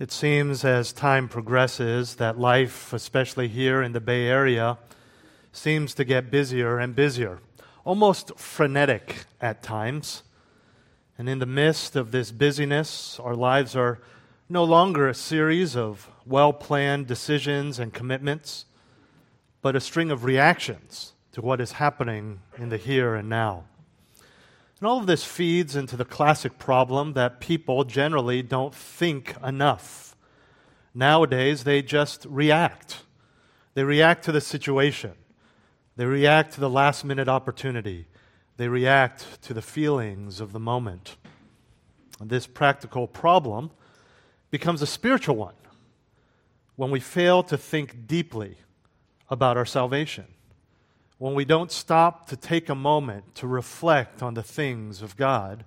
It seems as time progresses that life, especially here in the Bay Area, seems to get busier and busier, almost frenetic at times. And in the midst of this busyness, our lives are no longer a series of well planned decisions and commitments, but a string of reactions to what is happening in the here and now. And all of this feeds into the classic problem that people generally don't think enough. Nowadays, they just react. They react to the situation, they react to the last minute opportunity, they react to the feelings of the moment. And this practical problem becomes a spiritual one when we fail to think deeply about our salvation when we don't stop to take a moment to reflect on the things of God,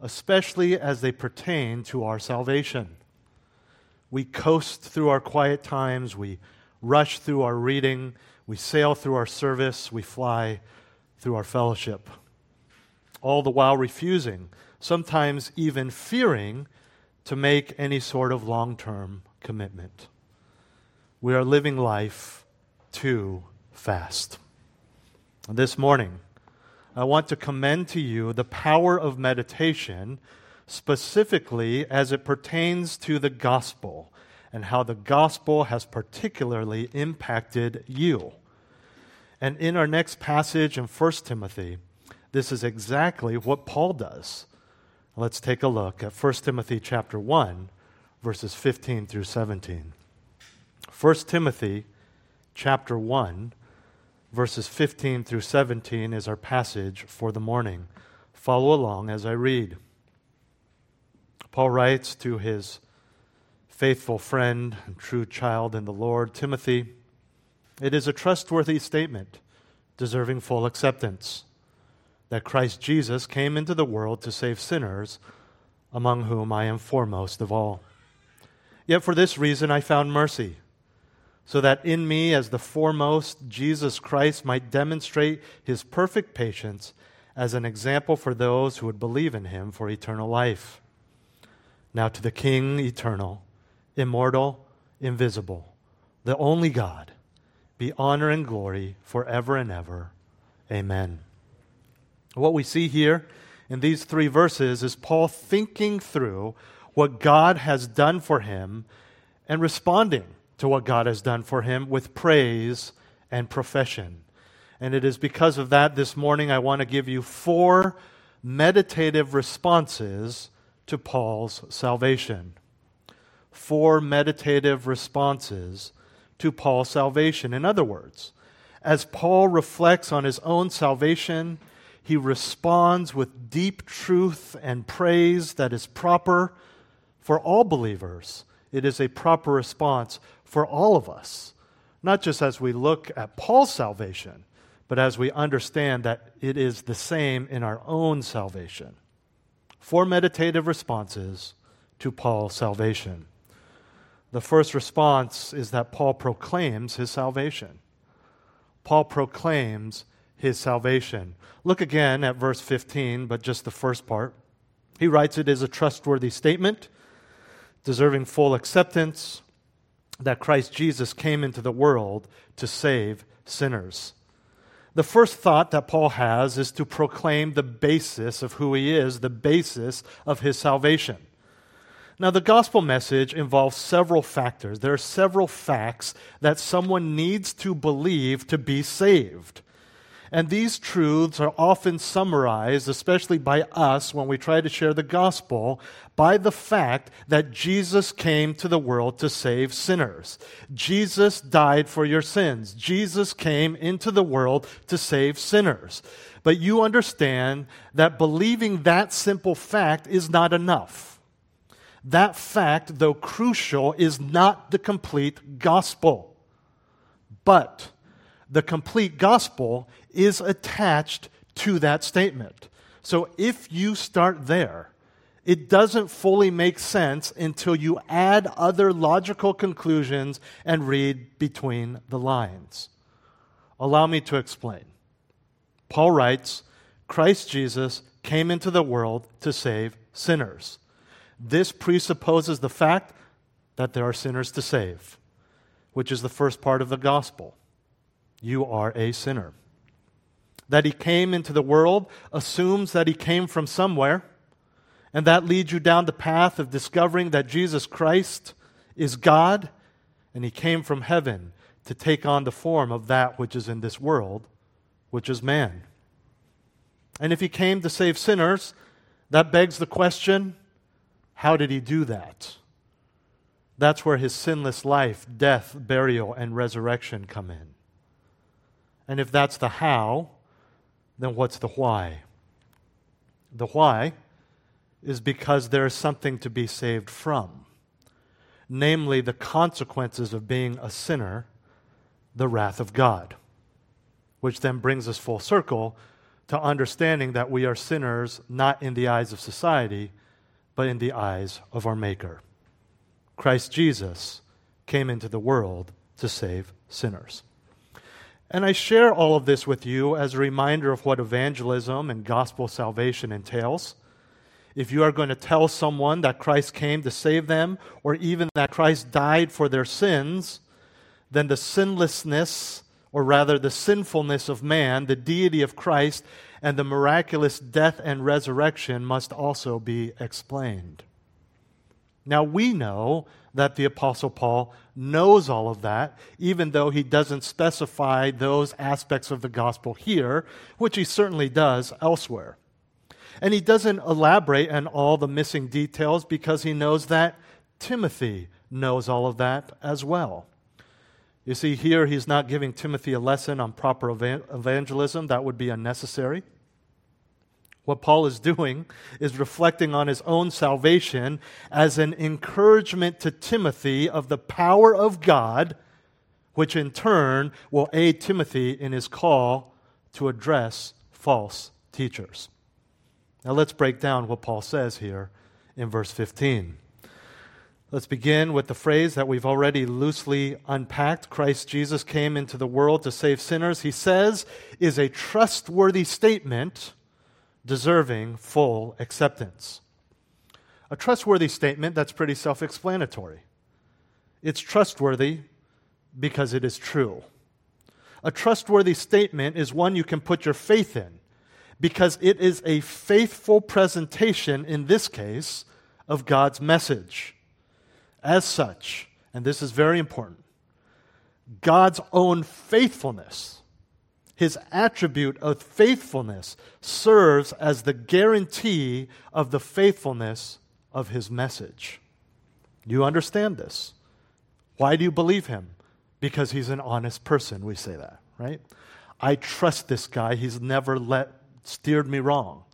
especially as they pertain to our salvation. We coast through our quiet times, we rush through our reading, we sail through our service, we fly through our fellowship. All the while refusing, sometimes even fearing, to make any sort of long term commitment. We are living life too fast. This morning, I want to commend to you the power of meditation, specifically as it pertains to the gospel and how the gospel has particularly impacted you. And in our next passage in 1 Timothy, this is exactly what Paul does. Let's take a look at 1 Timothy chapter 1 verses 15 through 17. 1 Timothy chapter 1 verses 15 through 17 is our passage for the morning. Follow along as I read. Paul writes to his faithful friend and true child in the Lord, Timothy It is a trustworthy statement, deserving full acceptance, that Christ Jesus came into the world to save sinners, among whom I am foremost of all. Yet for this reason I found mercy so that in me, as the foremost, Jesus Christ might demonstrate his perfect patience as an example for those who would believe in him for eternal life. Now to the King eternal, immortal, invisible, the only God, be honor and glory forever and ever. Amen. What we see here in these three verses is Paul thinking through what God has done for him and responding to what God has done for him with praise and profession. And it is because of that this morning I want to give you four meditative responses to Paul's salvation. Four meditative responses to Paul's salvation. In other words, as Paul reflects on his own salvation, he responds with deep truth and praise that is proper for all believers. It is a proper response for all of us, not just as we look at Paul's salvation, but as we understand that it is the same in our own salvation. Four meditative responses to Paul's salvation. The first response is that Paul proclaims his salvation. Paul proclaims his salvation. Look again at verse 15, but just the first part. He writes it is a trustworthy statement, deserving full acceptance, that Christ Jesus came into the world to save sinners. The first thought that Paul has is to proclaim the basis of who he is, the basis of his salvation. Now, the gospel message involves several factors. There are several facts that someone needs to believe to be saved. And these truths are often summarized, especially by us when we try to share the gospel, by the fact that Jesus came to the world to save sinners. Jesus died for your sins. Jesus came into the world to save sinners. But you understand that believing that simple fact is not enough. That fact, though crucial, is not the complete gospel. But the complete gospel is attached to that statement. So if you start there, it doesn't fully make sense until you add other logical conclusions and read between the lines. Allow me to explain. Paul writes Christ Jesus came into the world to save sinners. This presupposes the fact that there are sinners to save, which is the first part of the gospel. You are a sinner. That he came into the world assumes that he came from somewhere, and that leads you down the path of discovering that Jesus Christ is God, and he came from heaven to take on the form of that which is in this world, which is man. And if he came to save sinners, that begs the question how did he do that? That's where his sinless life, death, burial, and resurrection come in. And if that's the how, then what's the why? The why is because there is something to be saved from, namely the consequences of being a sinner, the wrath of God, which then brings us full circle to understanding that we are sinners not in the eyes of society, but in the eyes of our Maker. Christ Jesus came into the world to save sinners. And I share all of this with you as a reminder of what evangelism and gospel salvation entails. If you are going to tell someone that Christ came to save them, or even that Christ died for their sins, then the sinlessness, or rather the sinfulness of man, the deity of Christ, and the miraculous death and resurrection must also be explained. Now we know that the Apostle Paul knows all of that, even though he doesn't specify those aspects of the gospel here, which he certainly does elsewhere. And he doesn't elaborate on all the missing details because he knows that Timothy knows all of that as well. You see, here he's not giving Timothy a lesson on proper evangelism, that would be unnecessary. What Paul is doing is reflecting on his own salvation as an encouragement to Timothy of the power of God, which in turn will aid Timothy in his call to address false teachers. Now let's break down what Paul says here in verse 15. Let's begin with the phrase that we've already loosely unpacked Christ Jesus came into the world to save sinners. He says is a trustworthy statement deserving full acceptance. A trustworthy statement that's pretty self explanatory. It's trustworthy because it is true. A trustworthy statement is one you can put your faith in because it is a faithful presentation, in this case, of God's message. As such, and this is very important, God's own faithfulness his attribute of faithfulness serves as the guarantee of the faithfulness of his message. You understand this. Why do you believe him? Because he's an honest person, we say that, right? I trust this guy. He's never let steered me wrong.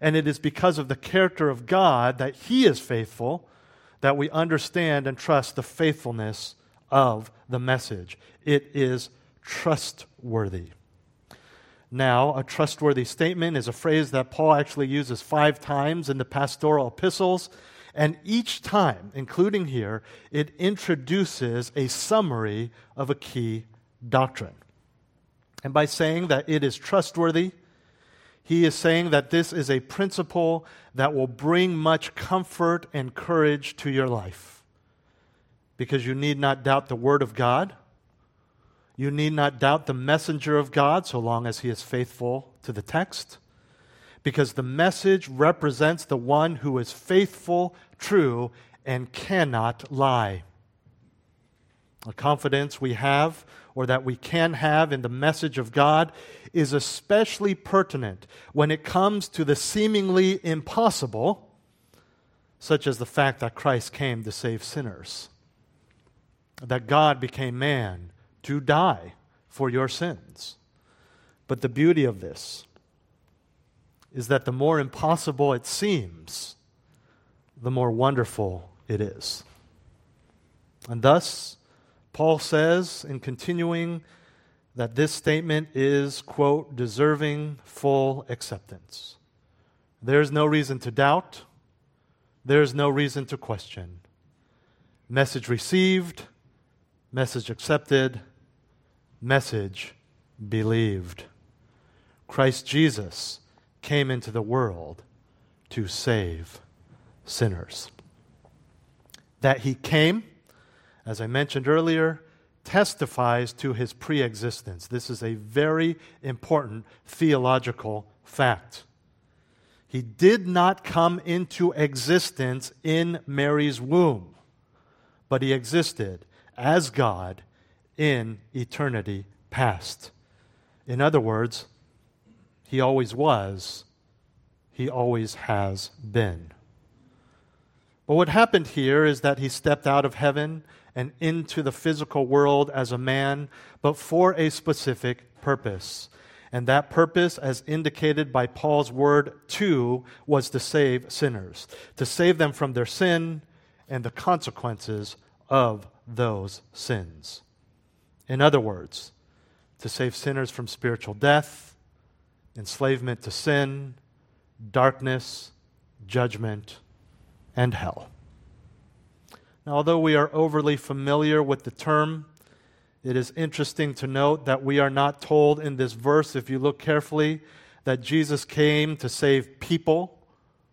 And it is because of the character of God that he is faithful that we understand and trust the faithfulness of the message. It is trustworthy. Now, a trustworthy statement is a phrase that Paul actually uses five times in the pastoral epistles. And each time, including here, it introduces a summary of a key doctrine. And by saying that it is trustworthy, he is saying that this is a principle that will bring much comfort and courage to your life. Because you need not doubt the Word of God you need not doubt the messenger of God so long as he is faithful to the text, because the message represents the one who is faithful, true, and cannot lie. A confidence we have, or that we can have in the message of God, is especially pertinent when it comes to the seemingly impossible, such as the fact that Christ came to save sinners, that God became man to die for your sins. But the beauty of this is that the more impossible it seems, the more wonderful it is. And thus, Paul says in continuing that this statement is, quote, deserving full acceptance. There's no reason to doubt, there's no reason to question. Message received, message accepted, message believed. Christ Jesus came into the world to save sinners. That he came, as I mentioned earlier, testifies to his pre existence. This is a very important theological fact. He did not come into existence in Mary's womb, but he existed as God in eternity past. In other words, he always was, he always has been. But what happened here is that he stepped out of heaven and into the physical world as a man, but for a specific purpose. And that purpose, as indicated by Paul's word to, was to save sinners, to save them from their sin and the consequences of those sins. In other words, to save sinners from spiritual death, enslavement to sin, darkness, judgment, and hell. Now, although we are overly familiar with the term, it is interesting to note that we are not told in this verse, if you look carefully, that Jesus came to save people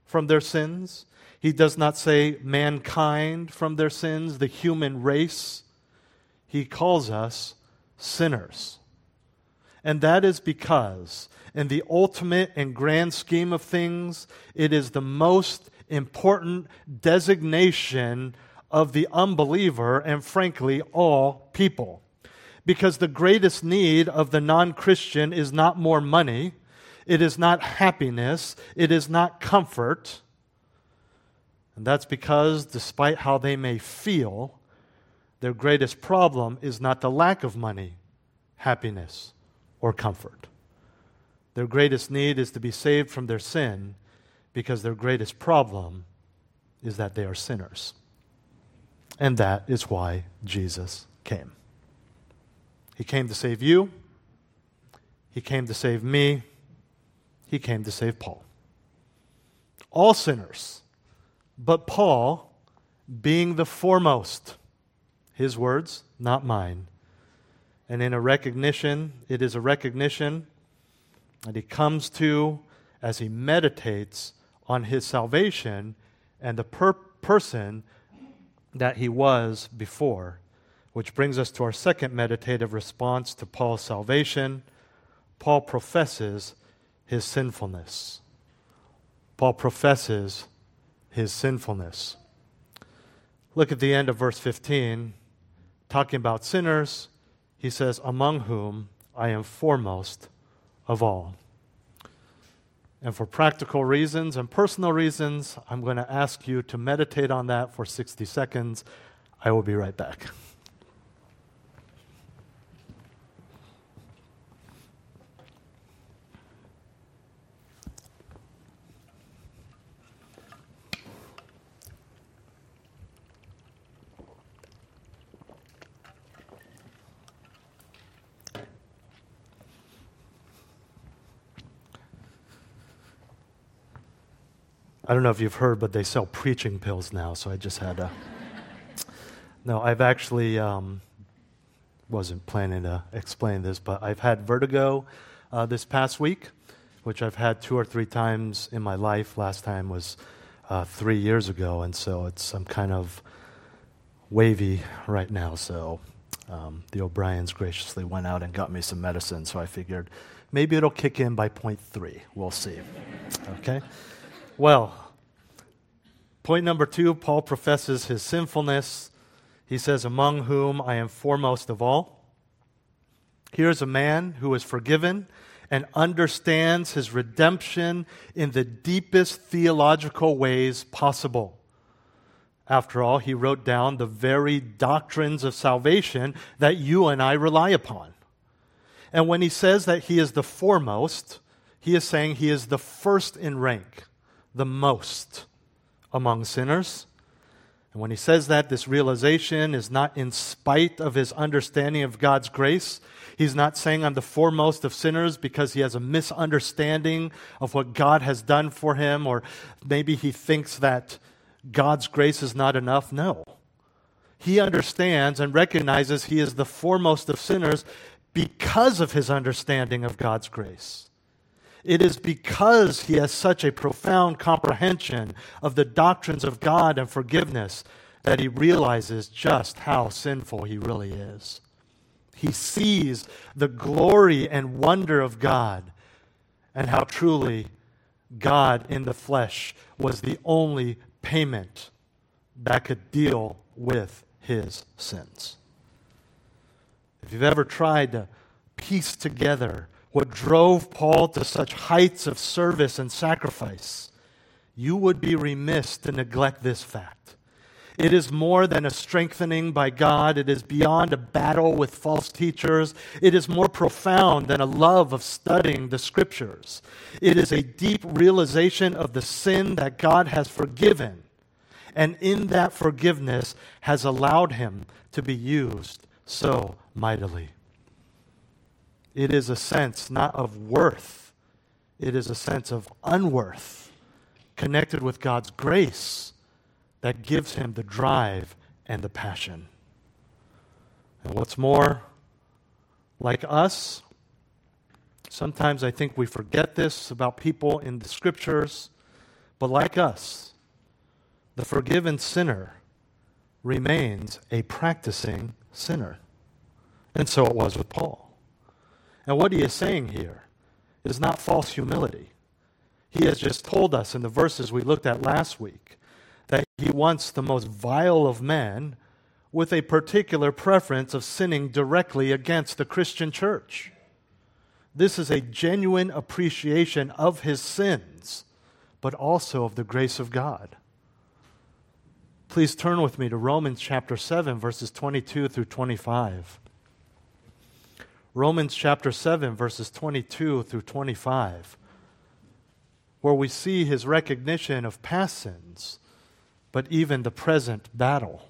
from their sins. He does not say mankind from their sins, the human race. He calls us sinners. And that is because, in the ultimate and grand scheme of things, it is the most important designation of the unbeliever and, frankly, all people. Because the greatest need of the non Christian is not more money, it is not happiness, it is not comfort. And that's because, despite how they may feel, their greatest problem is not the lack of money, happiness, or comfort. Their greatest need is to be saved from their sin because their greatest problem is that they are sinners. And that is why Jesus came. He came to save you, He came to save me, He came to save Paul. All sinners, but Paul being the foremost. His words, not mine. And in a recognition, it is a recognition that he comes to as he meditates on his salvation and the per- person that he was before. Which brings us to our second meditative response to Paul's salvation. Paul professes his sinfulness. Paul professes his sinfulness. Look at the end of verse 15, talking about sinners. He says, Among whom I am foremost of all. And for practical reasons and personal reasons, I'm going to ask you to meditate on that for 60 seconds. I will be right back. I don't know if you've heard, but they sell preaching pills now, so I just had to. no, I've actually um, wasn't planning to explain this, but I've had vertigo uh, this past week, which I've had two or three times in my life. Last time was uh, three years ago, and so it's I'm kind of wavy right now. So um, the O'Briens graciously went out and got me some medicine, so I figured maybe it'll kick in by point three. We'll see. Okay. Well, point number two Paul professes his sinfulness. He says, Among whom I am foremost of all. Here's a man who is forgiven and understands his redemption in the deepest theological ways possible. After all, he wrote down the very doctrines of salvation that you and I rely upon. And when he says that he is the foremost, he is saying he is the first in rank the most among sinners. And when he says that, this realization is not in spite of his understanding of God's grace. He's not saying I'm the foremost of sinners because he has a misunderstanding of what God has done for him, or maybe he thinks that God's grace is not enough. No. He understands and recognizes he is the foremost of sinners because of his understanding of God's grace. It is because he has such a profound comprehension of the doctrines of God and forgiveness that he realizes just how sinful he really is. He sees the glory and wonder of God and how truly God in the flesh was the only payment that could deal with his sins. If you've ever tried to piece together what drove Paul to such heights of service and sacrifice, you would be remiss to neglect this fact. It is more than a strengthening by God. It is beyond a battle with false teachers. It is more profound than a love of studying the scriptures. It is a deep realization of the sin that God has forgiven, and in that forgiveness has allowed him to be used so mightily. It is a sense not of worth, it is a sense of unworth connected with God's grace that gives him the drive and the passion. And what's more, like us, sometimes I think we forget this about people in the scriptures, but like us, the forgiven sinner remains a practicing sinner. And so it was with Paul. And what he is saying here is not false humility. He has just told us in the verses we looked at last week that he wants the most vile of men with a particular preference of sinning directly against the Christian church. This is a genuine appreciation of his sins, but also of the grace of God. Please turn with me to Romans chapter 7, verses 22 through 25. Romans chapter 7, verses 22 through 25, where we see his recognition of past sins but even the present battle.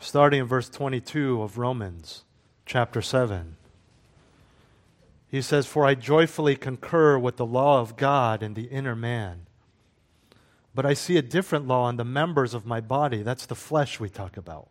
Starting in verse 22 of Romans chapter 7. He says, For I joyfully concur with the law of God in the inner man. But I see a different law in the members of my body. That's the flesh we talk about.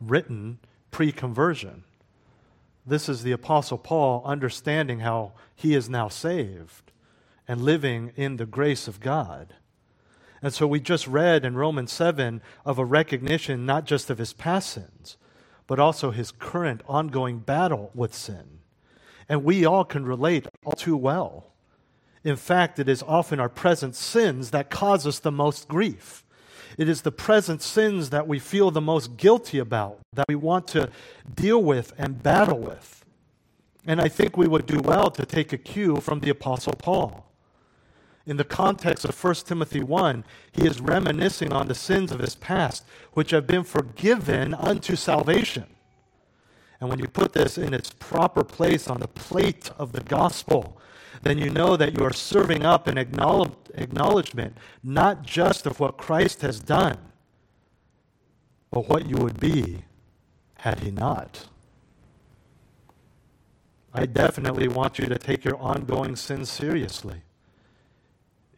written pre conversion. This is the Apostle Paul understanding how he is now saved and living in the grace of God. And so we just read in Romans 7 of a recognition not just of his past sins, but also his current ongoing battle with sin. And we all can relate all too well. In fact, it is often our present sins that cause us the most grief. It is the present sins that we feel the most guilty about, that we want to deal with and battle with. And I think we would do well to take a cue from the Apostle Paul in the context of 1 Timothy 1, he is reminiscing on the sins of his past, which have been forgiven unto salvation. And when you put this in its proper place on the plate of the gospel, then you know that you are serving up an acknowledgement not just of what Christ has done, but what you would be had he not. I definitely want you to take your ongoing sins seriously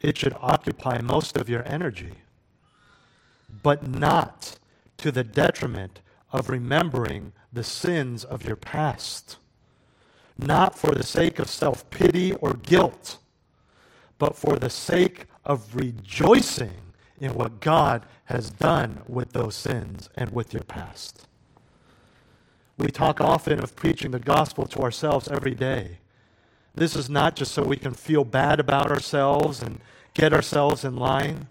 it should occupy most of your energy, but not to the detriment of remembering the sins of your past. Not for the sake of self pity or guilt, but for the sake of rejoicing in what God has done with those sins and with your past. We talk often of preaching the gospel to ourselves every day. This is not just so we can feel bad about ourselves and get ourselves in line.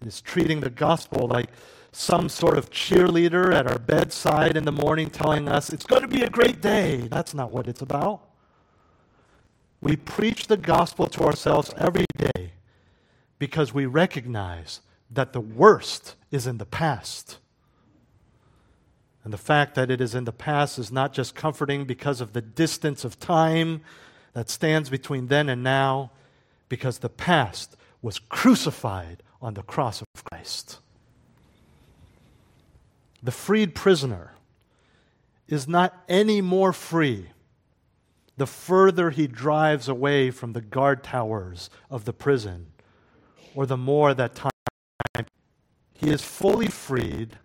It is treating the gospel like some sort of cheerleader at our bedside in the morning telling us it's going to be a great day. That's not what it's about. We preach the gospel to ourselves every day because we recognize that the worst is in the past. And the fact that it is in the past is not just comforting because of the distance of time that stands between then and now, because the past was crucified on the cross of Christ. The freed prisoner, is not any more free the further he drives away from the guard towers of the prison, or the more that time he is fully freed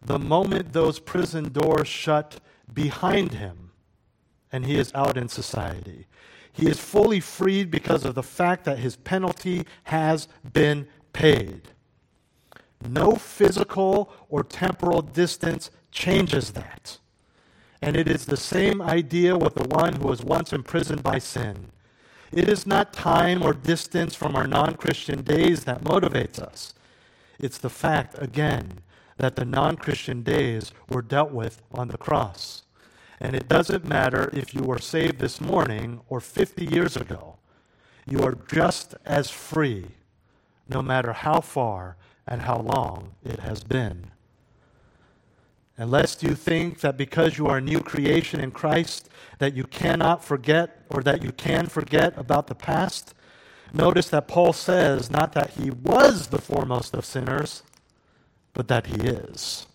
the moment those prison doors shut behind him and he is out in society. He is fully freed because of the fact that his penalty has been paid. No physical or temporal distance changes that. And it is the same idea with the one who was once imprisoned by sin. It is not time or distance from our non Christian days that motivates us. It's the fact, again, that the non Christian days were dealt with on the cross. And it doesn't matter if you were saved this morning or 50 years ago, you are just as free, no matter how far and how long it has been. And lest you think that because you are a new creation in Christ, that you cannot forget or that you can forget about the past, notice that Paul says not that he was the foremost of sinners, but that he is.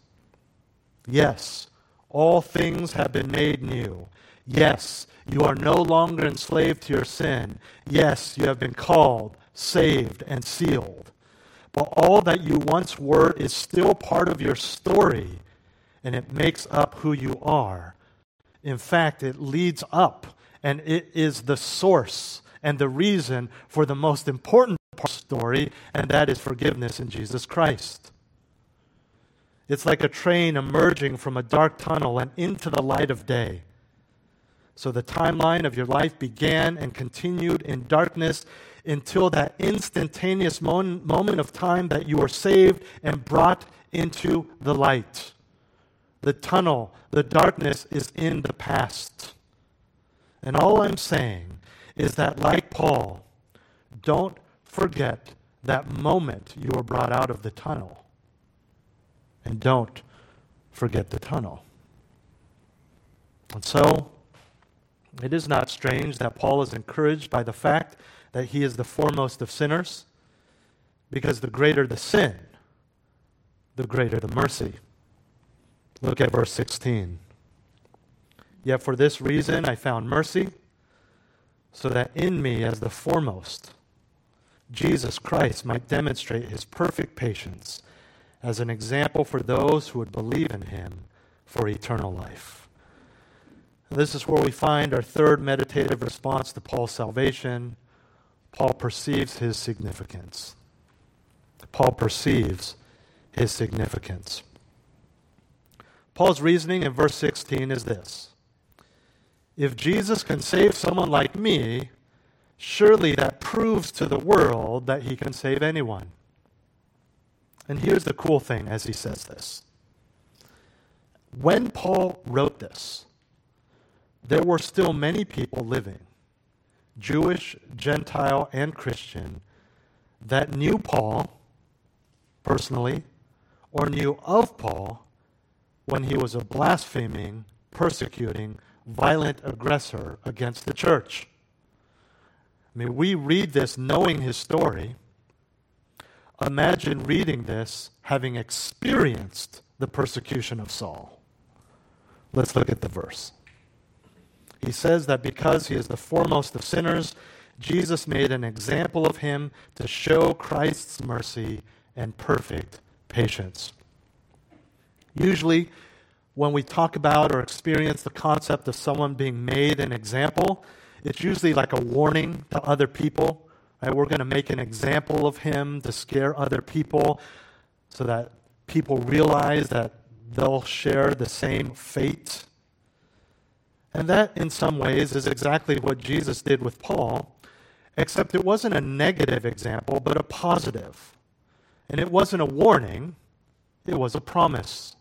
Yes, all things have been made new. Yes, you are no longer enslaved to your sin. Yes, you have been called, saved, and sealed. But all that you once were is still part of your story, and it makes up who you are. In fact, it leads up, and it is the source and the reason for the most important part of the story, and that is forgiveness in Jesus Christ. It's like a train emerging from a dark tunnel and into the light of day. So the timeline of your life began and continued in darkness until that instantaneous moment of time that you are saved and brought into the light. The tunnel, the darkness is in the past. And all I'm saying is that, like Paul, don't forget that moment you were brought out of the tunnel. And don't forget the tunnel. And so, it is not strange that Paul is encouraged by the fact that he is the foremost of sinners, because the greater the sin, the greater the mercy. Look at verse 16. Yet for this reason I found mercy, so that in me, as the foremost, Jesus Christ might demonstrate his perfect patience as an example for those who would believe in him for eternal life. And this is where we find our third meditative response to Paul's salvation. Paul perceives his significance. Paul perceives his significance. Paul's reasoning in verse 16 is this If Jesus can save someone like me, surely that proves to the world that he can save anyone. And here's the cool thing as he says this. When Paul wrote this, there were still many people living, Jewish, Gentile, and Christian, that knew Paul personally or knew of Paul when he was a blaspheming, persecuting, violent aggressor against the church. I mean, we read this knowing his story Imagine reading this having experienced the persecution of Saul. Let's look at the verse. He says that because he is the foremost of sinners, Jesus made an example of him to show Christ's mercy and perfect patience. Usually, when we talk about or experience the concept of someone being made an example, it's usually like a warning to other people Right? We're going to make an example of him to scare other people so that people realize that they'll share the same fate. And that, in some ways, is exactly what Jesus did with Paul, except it wasn't a negative example, but a positive. And it wasn't a warning, it was a promise.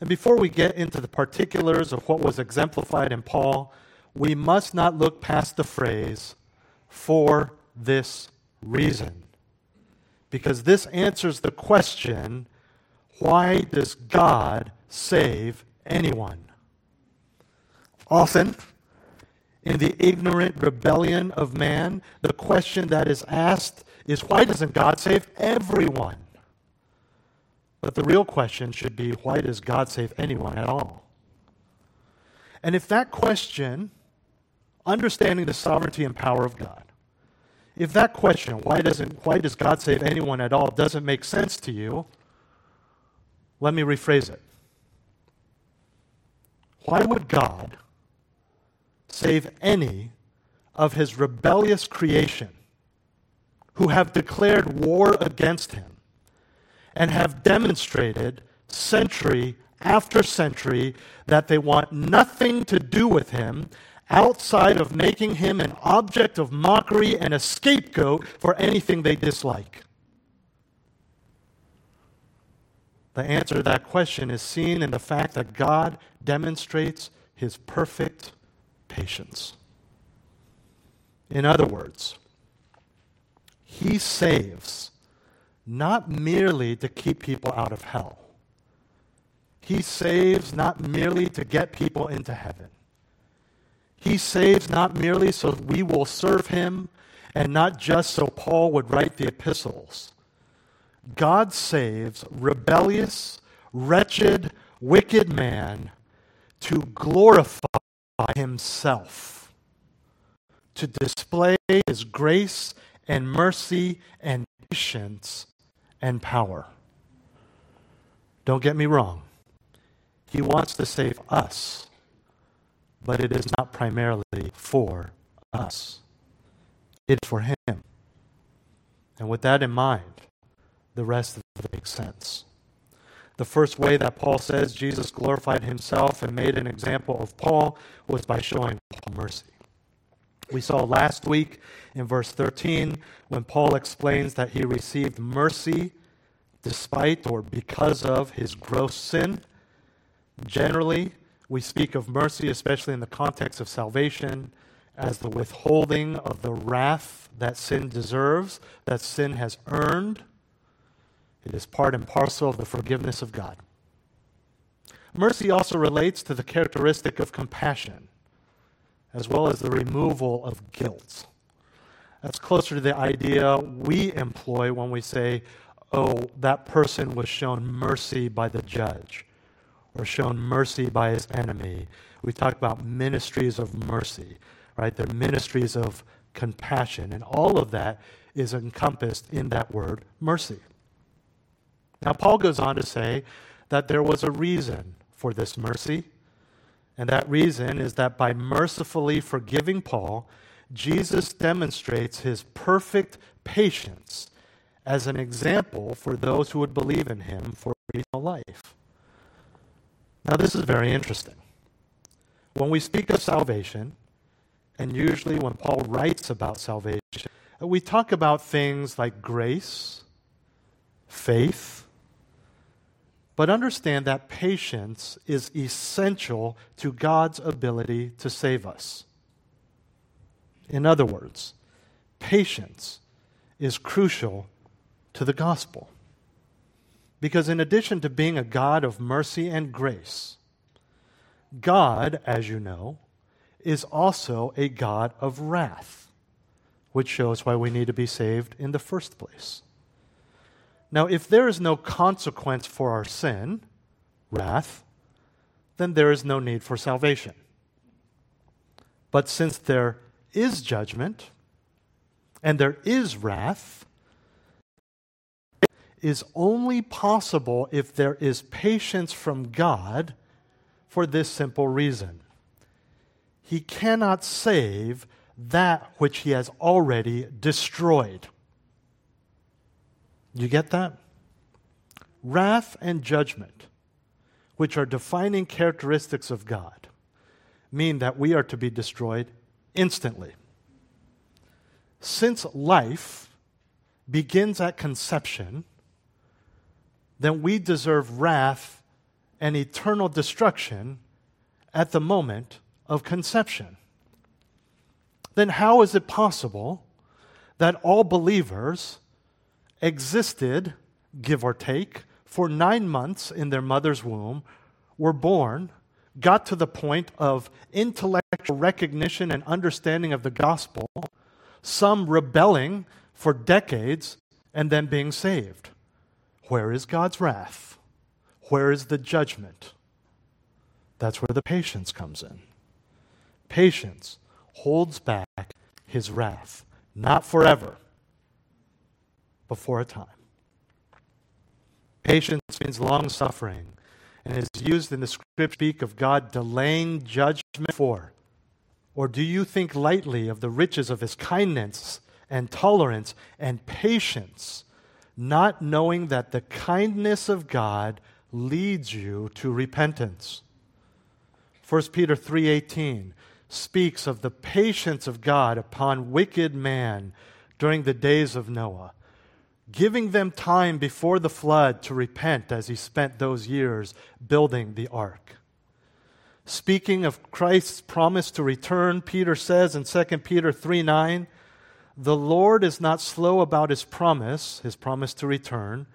And before we get into the particulars of what was exemplified in Paul, we must not look past the phrase, for this reason. Because this answers the question why does God save anyone? Often, in the ignorant rebellion of man, the question that is asked is why doesn't God save everyone? But the real question should be why does God save anyone at all? And if that question, understanding the sovereignty and power of God, if that question, why, doesn't, why does God save anyone at all, doesn't make sense to you, let me rephrase it. Why would God save any of his rebellious creation who have declared war against him and have demonstrated century after century that they want nothing to do with him outside of making him an object of mockery and a scapegoat for anything they dislike? The answer to that question is seen in the fact that God demonstrates his perfect patience. In other words, he saves not merely to keep people out of hell. He saves not merely to get people into heaven. He saves not merely so we will serve him and not just so Paul would write the epistles. God saves rebellious, wretched, wicked man to glorify himself, to display his grace and mercy and patience and power. Don't get me wrong. He wants to save us, but it is not primarily for us. It's for Him. And with that in mind, the rest of it makes sense. The first way that Paul says Jesus glorified himself and made an example of Paul was by showing Paul mercy. We saw last week in verse 13 when Paul explains that he received mercy despite or because of his gross sin. Generally, we speak of mercy, especially in the context of salvation, as the withholding of the wrath that sin deserves, that sin has earned. It is part and parcel of the forgiveness of God. Mercy also relates to the characteristic of compassion as well as the removal of guilt. That's closer to the idea we employ when we say, oh, that person was shown mercy by the judge or shown mercy by his enemy. We talk about ministries of mercy, right? They're ministries of compassion. And all of that is encompassed in that word mercy. Now, Paul goes on to say that there was a reason for this mercy. And that reason is that by mercifully forgiving Paul, Jesus demonstrates his perfect patience as an example for those who would believe in him for eternal life. Now, this is very interesting. When we speak of salvation, and usually when Paul writes about salvation, we talk about things like grace, faith, but understand that patience is essential to God's ability to save us. In other words, patience is crucial to the gospel. Because in addition to being a God of mercy and grace, God, as you know, is also a God of wrath, which shows why we need to be saved in the first place. Now, if there is no consequence for our sin, wrath, then there is no need for salvation. But since there is judgment and there is wrath, is only possible if there is patience from God for this simple reason. He cannot save that which he has already destroyed. You get that? Wrath and judgment, which are defining characteristics of God, mean that we are to be destroyed instantly. Since life begins at conception, then we deserve wrath and eternal destruction at the moment of conception. Then, how is it possible that all believers existed, give or take, for nine months in their mother's womb, were born, got to the point of intellectual recognition and understanding of the gospel, some rebelling for decades and then being saved. where is God's wrath? Where is the judgment? That's where the patience comes in. Patience holds back his wrath, not forever, but for a time. Patience means long suffering and is used in the scripture speak of God delaying judgment for. Or do you think lightly of the riches of his kindness and tolerance and patience, not knowing that the kindness of God leads you to repentance? 1 Peter 3:18 speaks of the patience of God upon wicked man during the days of Noah giving them time before the flood to repent as he spent those years building the ark. Speaking of Christ's promise to return, Peter says in 2 Peter 3 9, the Lord is not slow about his promise, his promise to return,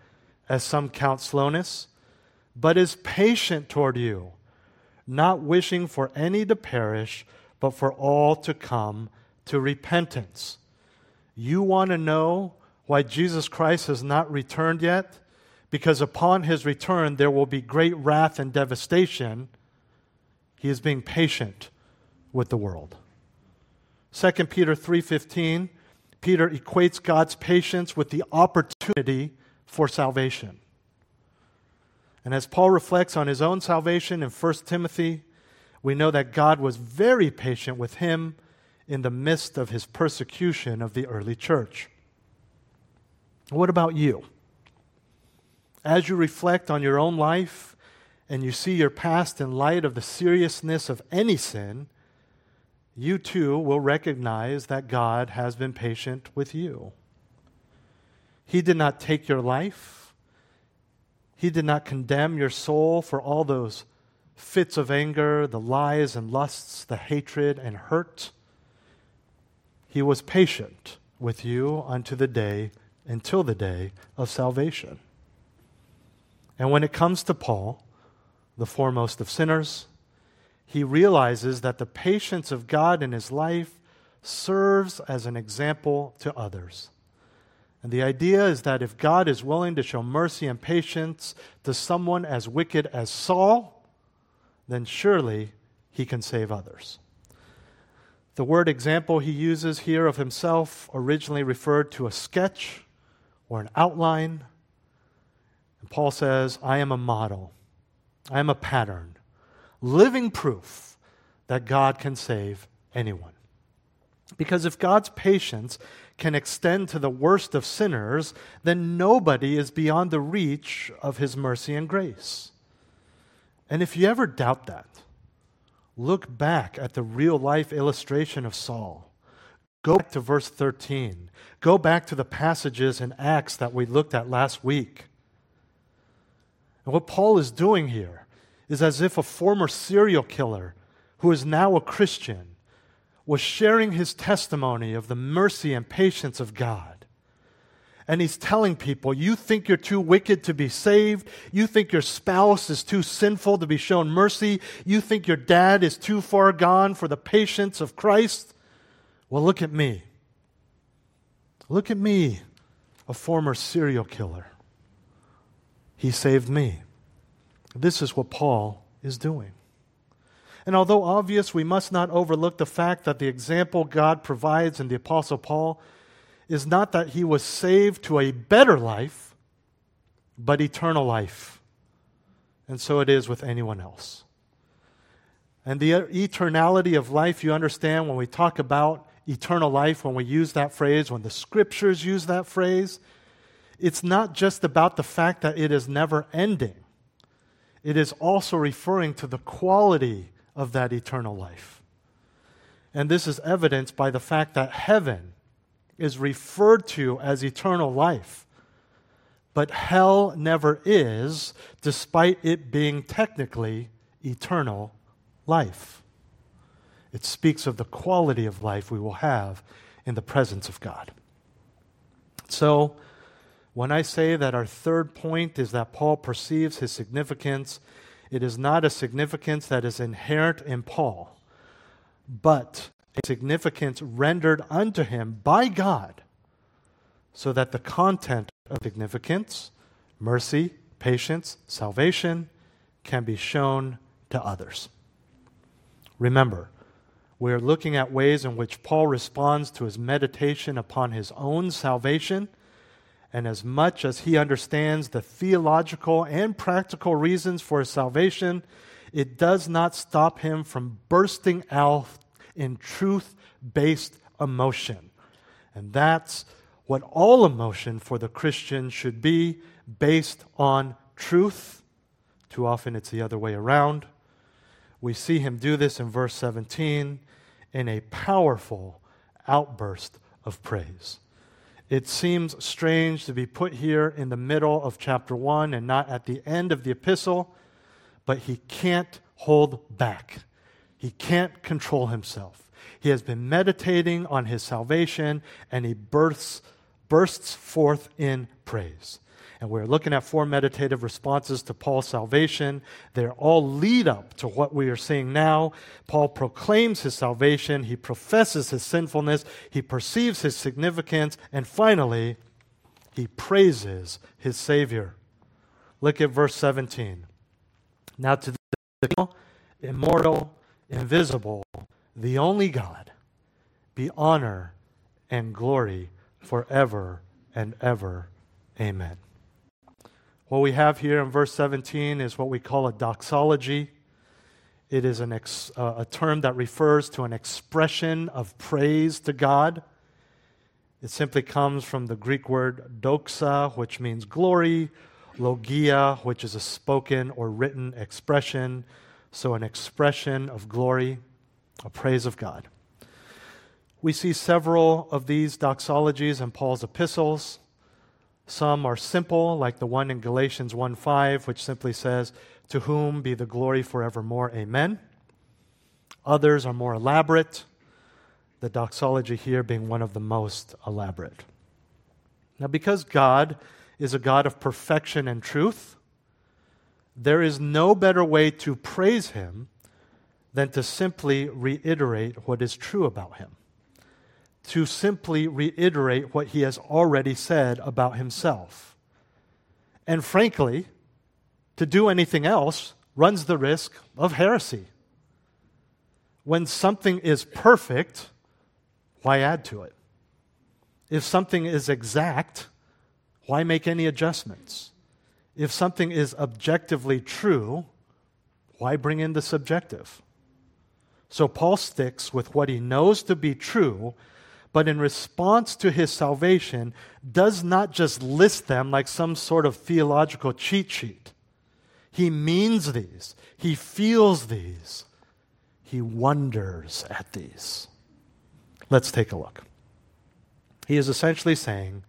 as some count slowness, but is patient toward you, not wishing for any to perish, but for all to come to repentance. You want to know why Jesus Christ has not returned yet? Because upon his return, there will be great wrath and devastation. He is being patient with the world. 2 Peter 3:15 Peter equates God's patience with the opportunity for salvation. And as Paul reflects on his own salvation in 1 Timothy, we know that God was very patient with him in the midst of his persecution of the early church. What about you? As you reflect on your own life and you see your past in light of the seriousness of any sin, you too will recognize that God has been patient with you. He did not take your life, He did not condemn your soul for all those fits of anger, the lies and lusts, the hatred and hurt. He was patient with you unto the day until the day of salvation. And when it comes to Paul, the foremost of sinners, he realizes that the patience of God in his life serves as an example to others. And the idea is that if God is willing to show mercy and patience to someone as wicked as Saul, then surely he can save others. The word example he uses here of himself originally referred to a sketch or an outline. And Paul says, I am a model, I am a pattern, living proof that God can save anyone. Because if God's patience can extend to the worst of sinners, then nobody is beyond the reach of his mercy and grace. And if you ever doubt that, look back at the real life illustration of Saul. Go back to verse 13. Go back to the passages in Acts that we looked at last week. And what Paul is doing here is as if a former serial killer who is now a Christian was sharing his testimony of the mercy and patience of God. And he's telling people, you think you're too wicked to be saved. You think your spouse is too sinful to be shown mercy. You think your dad is too far gone for the patience of Christ. Well, look at me. Look at me, a former serial killer. He saved me. This is what Paul is doing. And although obvious, we must not overlook the fact that the example God provides in the Apostle Paul is not that he was saved to a better life, but eternal life. And so it is with anyone else. And the eternality of life, you understand, when we talk about eternal life, when we use that phrase, when the scriptures use that phrase, it's not just about the fact that it is never ending, it is also referring to the quality of that eternal life. And this is evidenced by the fact that heaven is referred to as eternal life. But hell never is, despite it being technically eternal life. It speaks of the quality of life we will have in the presence of God. So, when I say that our third point is that Paul perceives his significance, it is not a significance that is inherent in Paul, but a significance rendered unto him by God, so that the content of significance mercy, patience, salvation can be shown to others. Remember, we are looking at ways in which Paul responds to his meditation upon his own salvation. And as much as he understands the theological and practical reasons for his salvation, it does not stop him from bursting out in truth based emotion. And that's what all emotion for the Christian should be based on truth. Too often it's the other way around. We see him do this in verse 17 in a powerful outburst of praise. It seems strange to be put here in the middle of chapter 1 and not at the end of the epistle, but he can't hold back. He can't control himself. He has been meditating on his salvation and he bursts, bursts forth in praise. And we're looking at four meditative responses to Paul's salvation. They all lead up to what we are seeing now. Paul proclaims his salvation, he professes his sinfulness, he perceives his significance, and finally, he praises his Savior. Look at verse 17. Now, to the immortal, invisible, the only God, be honor and glory forever and ever. Amen. What we have here in verse 17 is what we call a doxology. It is an ex, uh, a term that refers to an expression of praise to God. It simply comes from the Greek word doxa, which means glory, logia, which is a spoken or written expression. So, an expression of glory, a praise of God. We see several of these doxologies in Paul's epistles. Some are simple, like the one in Galatians 1:5, which simply says, "To whom be the glory forevermore, amen." Others are more elaborate, the doxology here being one of the most elaborate. Now, because God is a God of perfection and truth, there is no better way to praise Him than to simply reiterate what is true about Him to simply reiterate what he has already said about himself. And frankly, to do anything else runs the risk of heresy. When something is perfect, why add to it? If something is exact, why make any adjustments? If something is objectively true, why bring in the subjective? So Paul sticks with what he knows to be true but in response to his salvation, does not just list them like some sort of theological cheat sheet. He means these, he feels these, he wonders at these. Let's take a look. He is essentially saying,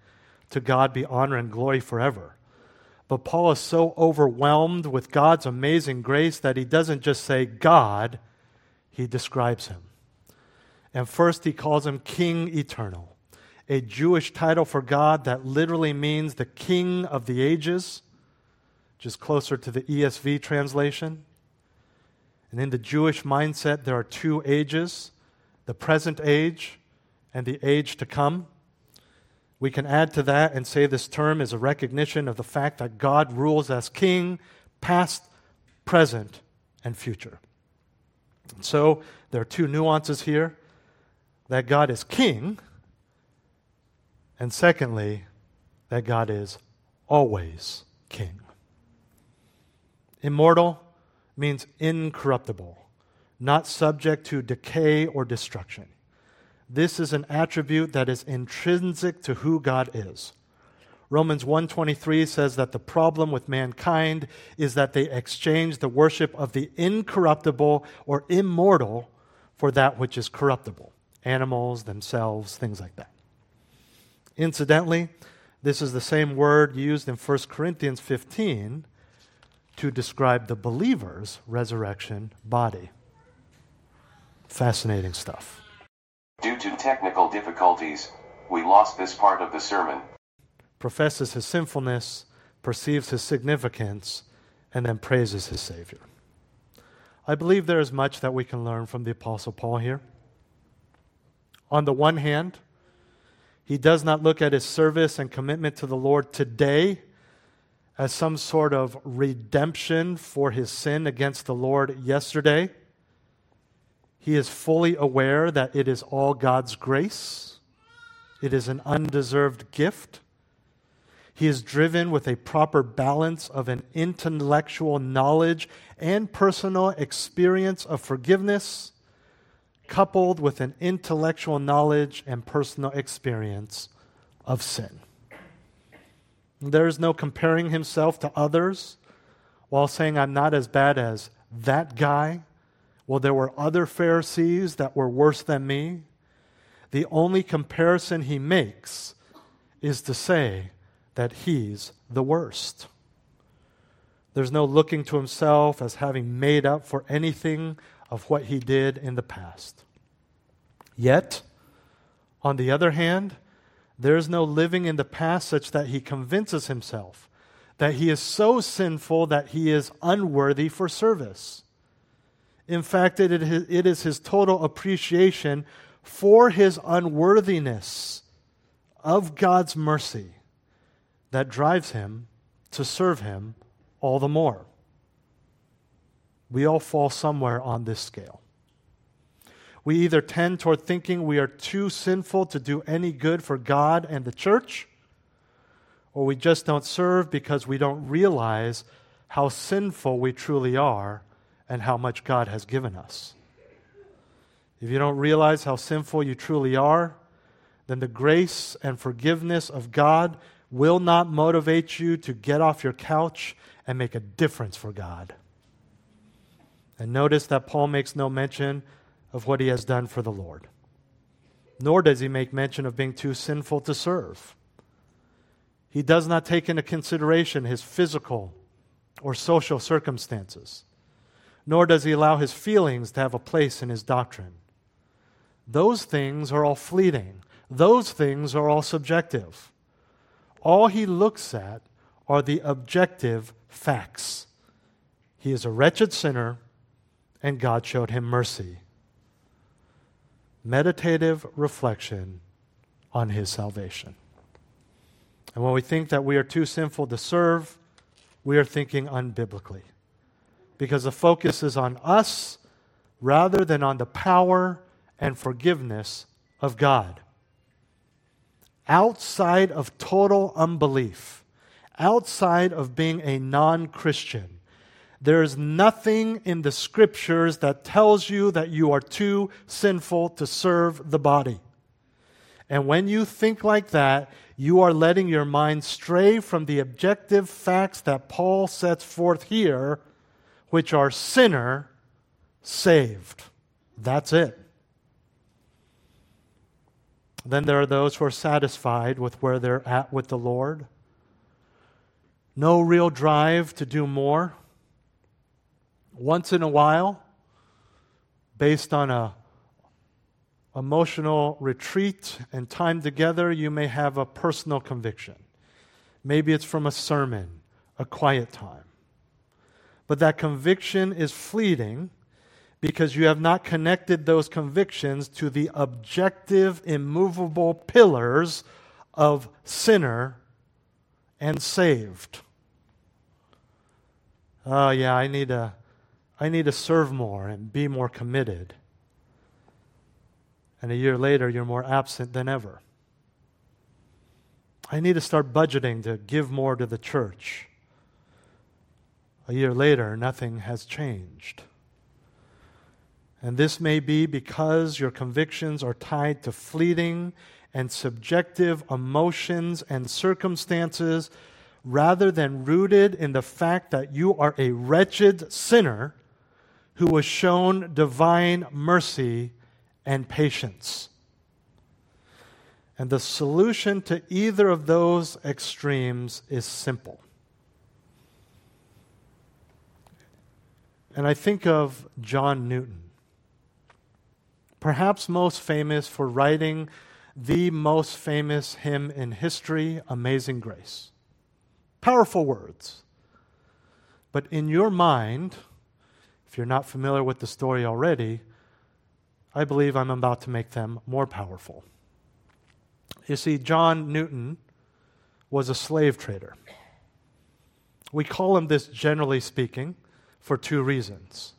To God be honor and glory forever. But Paul is so overwhelmed with God's amazing grace that he doesn't just say God, he describes him. And first, he calls him King Eternal, a Jewish title for God that literally means the King of the ages, which is closer to the ESV translation. And in the Jewish mindset, there are two ages the present age and the age to come. We can add to that and say this term is a recognition of the fact that God rules as king, past, present, and future. so there are two nuances here that God is king, and secondly, that God is always king. Immortal means incorruptible, not subject to decay or destruction. This is an attribute that is intrinsic to who God is. Romans 1:23 says that the problem with mankind is that they exchange the worship of the incorruptible or immortal for that which is corruptible animals themselves, things like that. Incidentally, this is the same word used in 1 Corinthians 15 to describe the believer's resurrection body. Fascinating stuff. Due to technical difficulties, we lost this part of the sermon. Professes his sinfulness, perceives his significance, and then praises his Savior. I believe there is much that we can learn from the Apostle Paul here. On the one hand, he does not look at his service and commitment to the Lord today as some sort of redemption for his sin against the Lord yesterday. He is fully aware that it is all God's grace, it is an undeserved gift. He is driven with a proper balance of an intellectual knowledge and personal experience of forgiveness, coupled with an intellectual knowledge and personal experience of sin. There is no comparing himself to others while saying, I'm not as bad as that guy. Well, there were other Pharisees that were worse than me. The only comparison he makes is to say that he's the worst. There's no looking to himself as having made up for anything of what he did in the past. Yet, on the other hand, there is no living in the past such that he convinces himself that he is so sinful that he is unworthy for service. In fact, it is his total appreciation for his unworthiness of God's mercy that drives him to serve him all the more. We all fall somewhere on this scale. We either tend toward thinking we are too sinful to do any good for God and the church, or we just don't serve because we don't realize how sinful we truly are and how much God has given us. If you don't realize how sinful you truly are, then the grace and forgiveness of God will not motivate you to get off your couch and make a difference for God. And notice that Paul makes no mention of what he has done for the Lord. Nor does he make mention of being too sinful to serve. He does not take into consideration his physical or social circumstances, nor does he allow his feelings to have a place in his doctrine. Those things are all fleeting, those things are all subjective. All he looks at are the objective facts. He is a wretched sinner, and God showed him mercy meditative reflection on his salvation. And when we think that we are too sinful to serve, we are thinking unbiblically. Because the focus is on us rather than on the power and forgiveness of God. Outside of total unbelief, outside of being a non Christian, there is nothing in the scriptures that tells you that you are too sinful to serve the body. And when you think like that, you are letting your mind stray from the objective facts that Paul sets forth here, which are sinner saved. That's it. Then there are those who are satisfied with where they're at with the Lord. No real drive to do more once in a while, based on a emotional retreat and time together, you may have a personal conviction. Maybe it's from a sermon, a quiet time. But that conviction is fleeting because you have not connected those convictions to the objective, immovable pillars of sinner and saved. Oh, yeah, I need a I need to serve more and be more committed. And a year later, you're more absent than ever. I need to start budgeting to give more to the church. A year later, nothing has changed. And this may be because your convictions are tied to fleeting and subjective emotions and circumstances rather than rooted in the fact that you are a wretched sinner who was shown divine mercy and patience. And the solution to either of those extremes is simple. And I think of John Newton, perhaps most famous for writing the most famous hymn in history, Amazing Grace. Powerful words. But in your mind, if you're not familiar with the story already, I believe I'm about to make them more powerful. You see, John Newton was a slave trader. We call him this generally speaking for two reasons.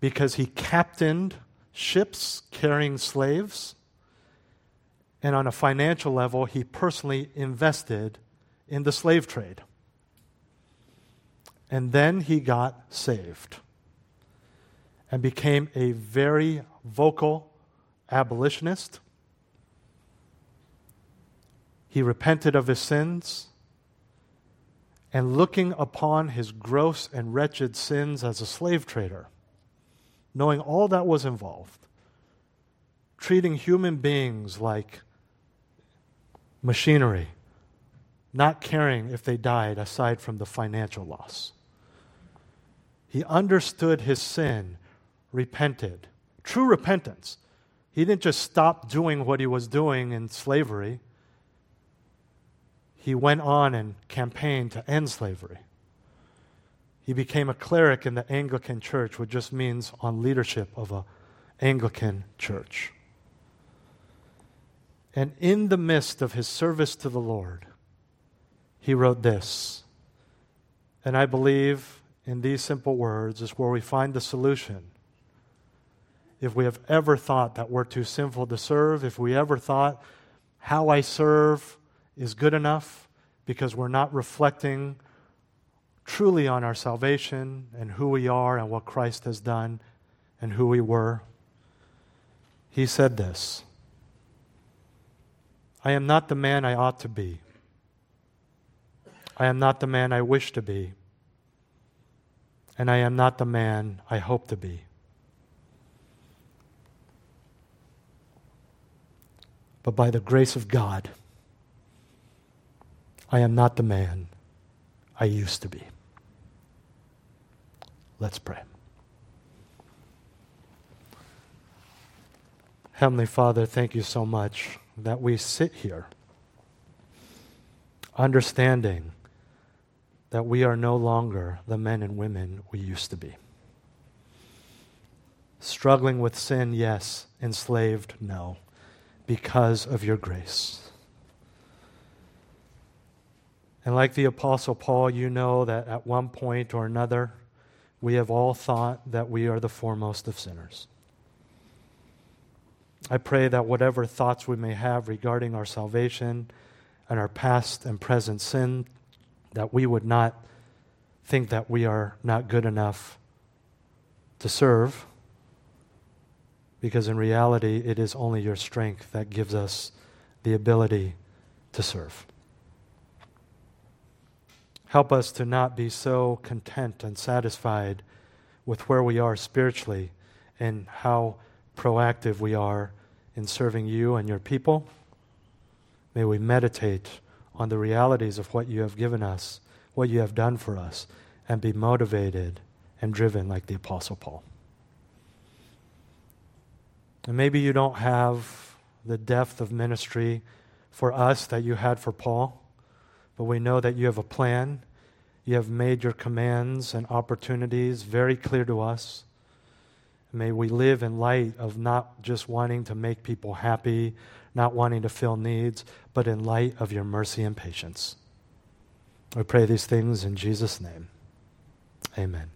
Because he captained ships carrying slaves, and on a financial level, he personally invested in the slave trade. And then he got saved and became a very vocal abolitionist. He repented of his sins and looking upon his gross and wretched sins as a slave trader, knowing all that was involved, treating human beings like machinery, not caring if they died aside from the financial loss. He understood his sin, repented. True repentance. He didn't just stop doing what he was doing in slavery he went on and campaigned to end slavery. He became a cleric in the Anglican church, which just means on leadership of an Anglican church. And in the midst of his service to the Lord, he wrote this. And I believe in these simple words is where we find the solution. If we have ever thought that we're too sinful to serve, if we ever thought how I serve is good enough because we're not reflecting truly on our salvation and who we are and what Christ has done and who we were. He said this I am not the man I ought to be. I am not the man I wish to be. And I am not the man I hope to be. But by the grace of God, I am not the man I used to be. Let's pray. Heavenly Father, thank you so much that we sit here understanding that we are no longer the men and women we used to be. Struggling with sin, yes. Enslaved, no. Because of your grace. And like the Apostle Paul, you know that at one point or another, we have all thought that we are the foremost of sinners. I pray that whatever thoughts we may have regarding our salvation and our past and present sin, that we would not think that we are not good enough to serve, because in reality, it is only your strength that gives us the ability to serve. Help us to not be so content and satisfied with where we are spiritually and how proactive we are in serving you and your people. May we meditate on the realities of what you have given us, what you have done for us, and be motivated and driven like the Apostle Paul. And maybe you don't have the depth of ministry for us that you had for Paul but we know that you have a plan. You have made your commands and opportunities very clear to us. May we live in light of not just wanting to make people happy, not wanting to fill needs, but in light of your mercy and patience. We pray these things in Jesus' name. Amen.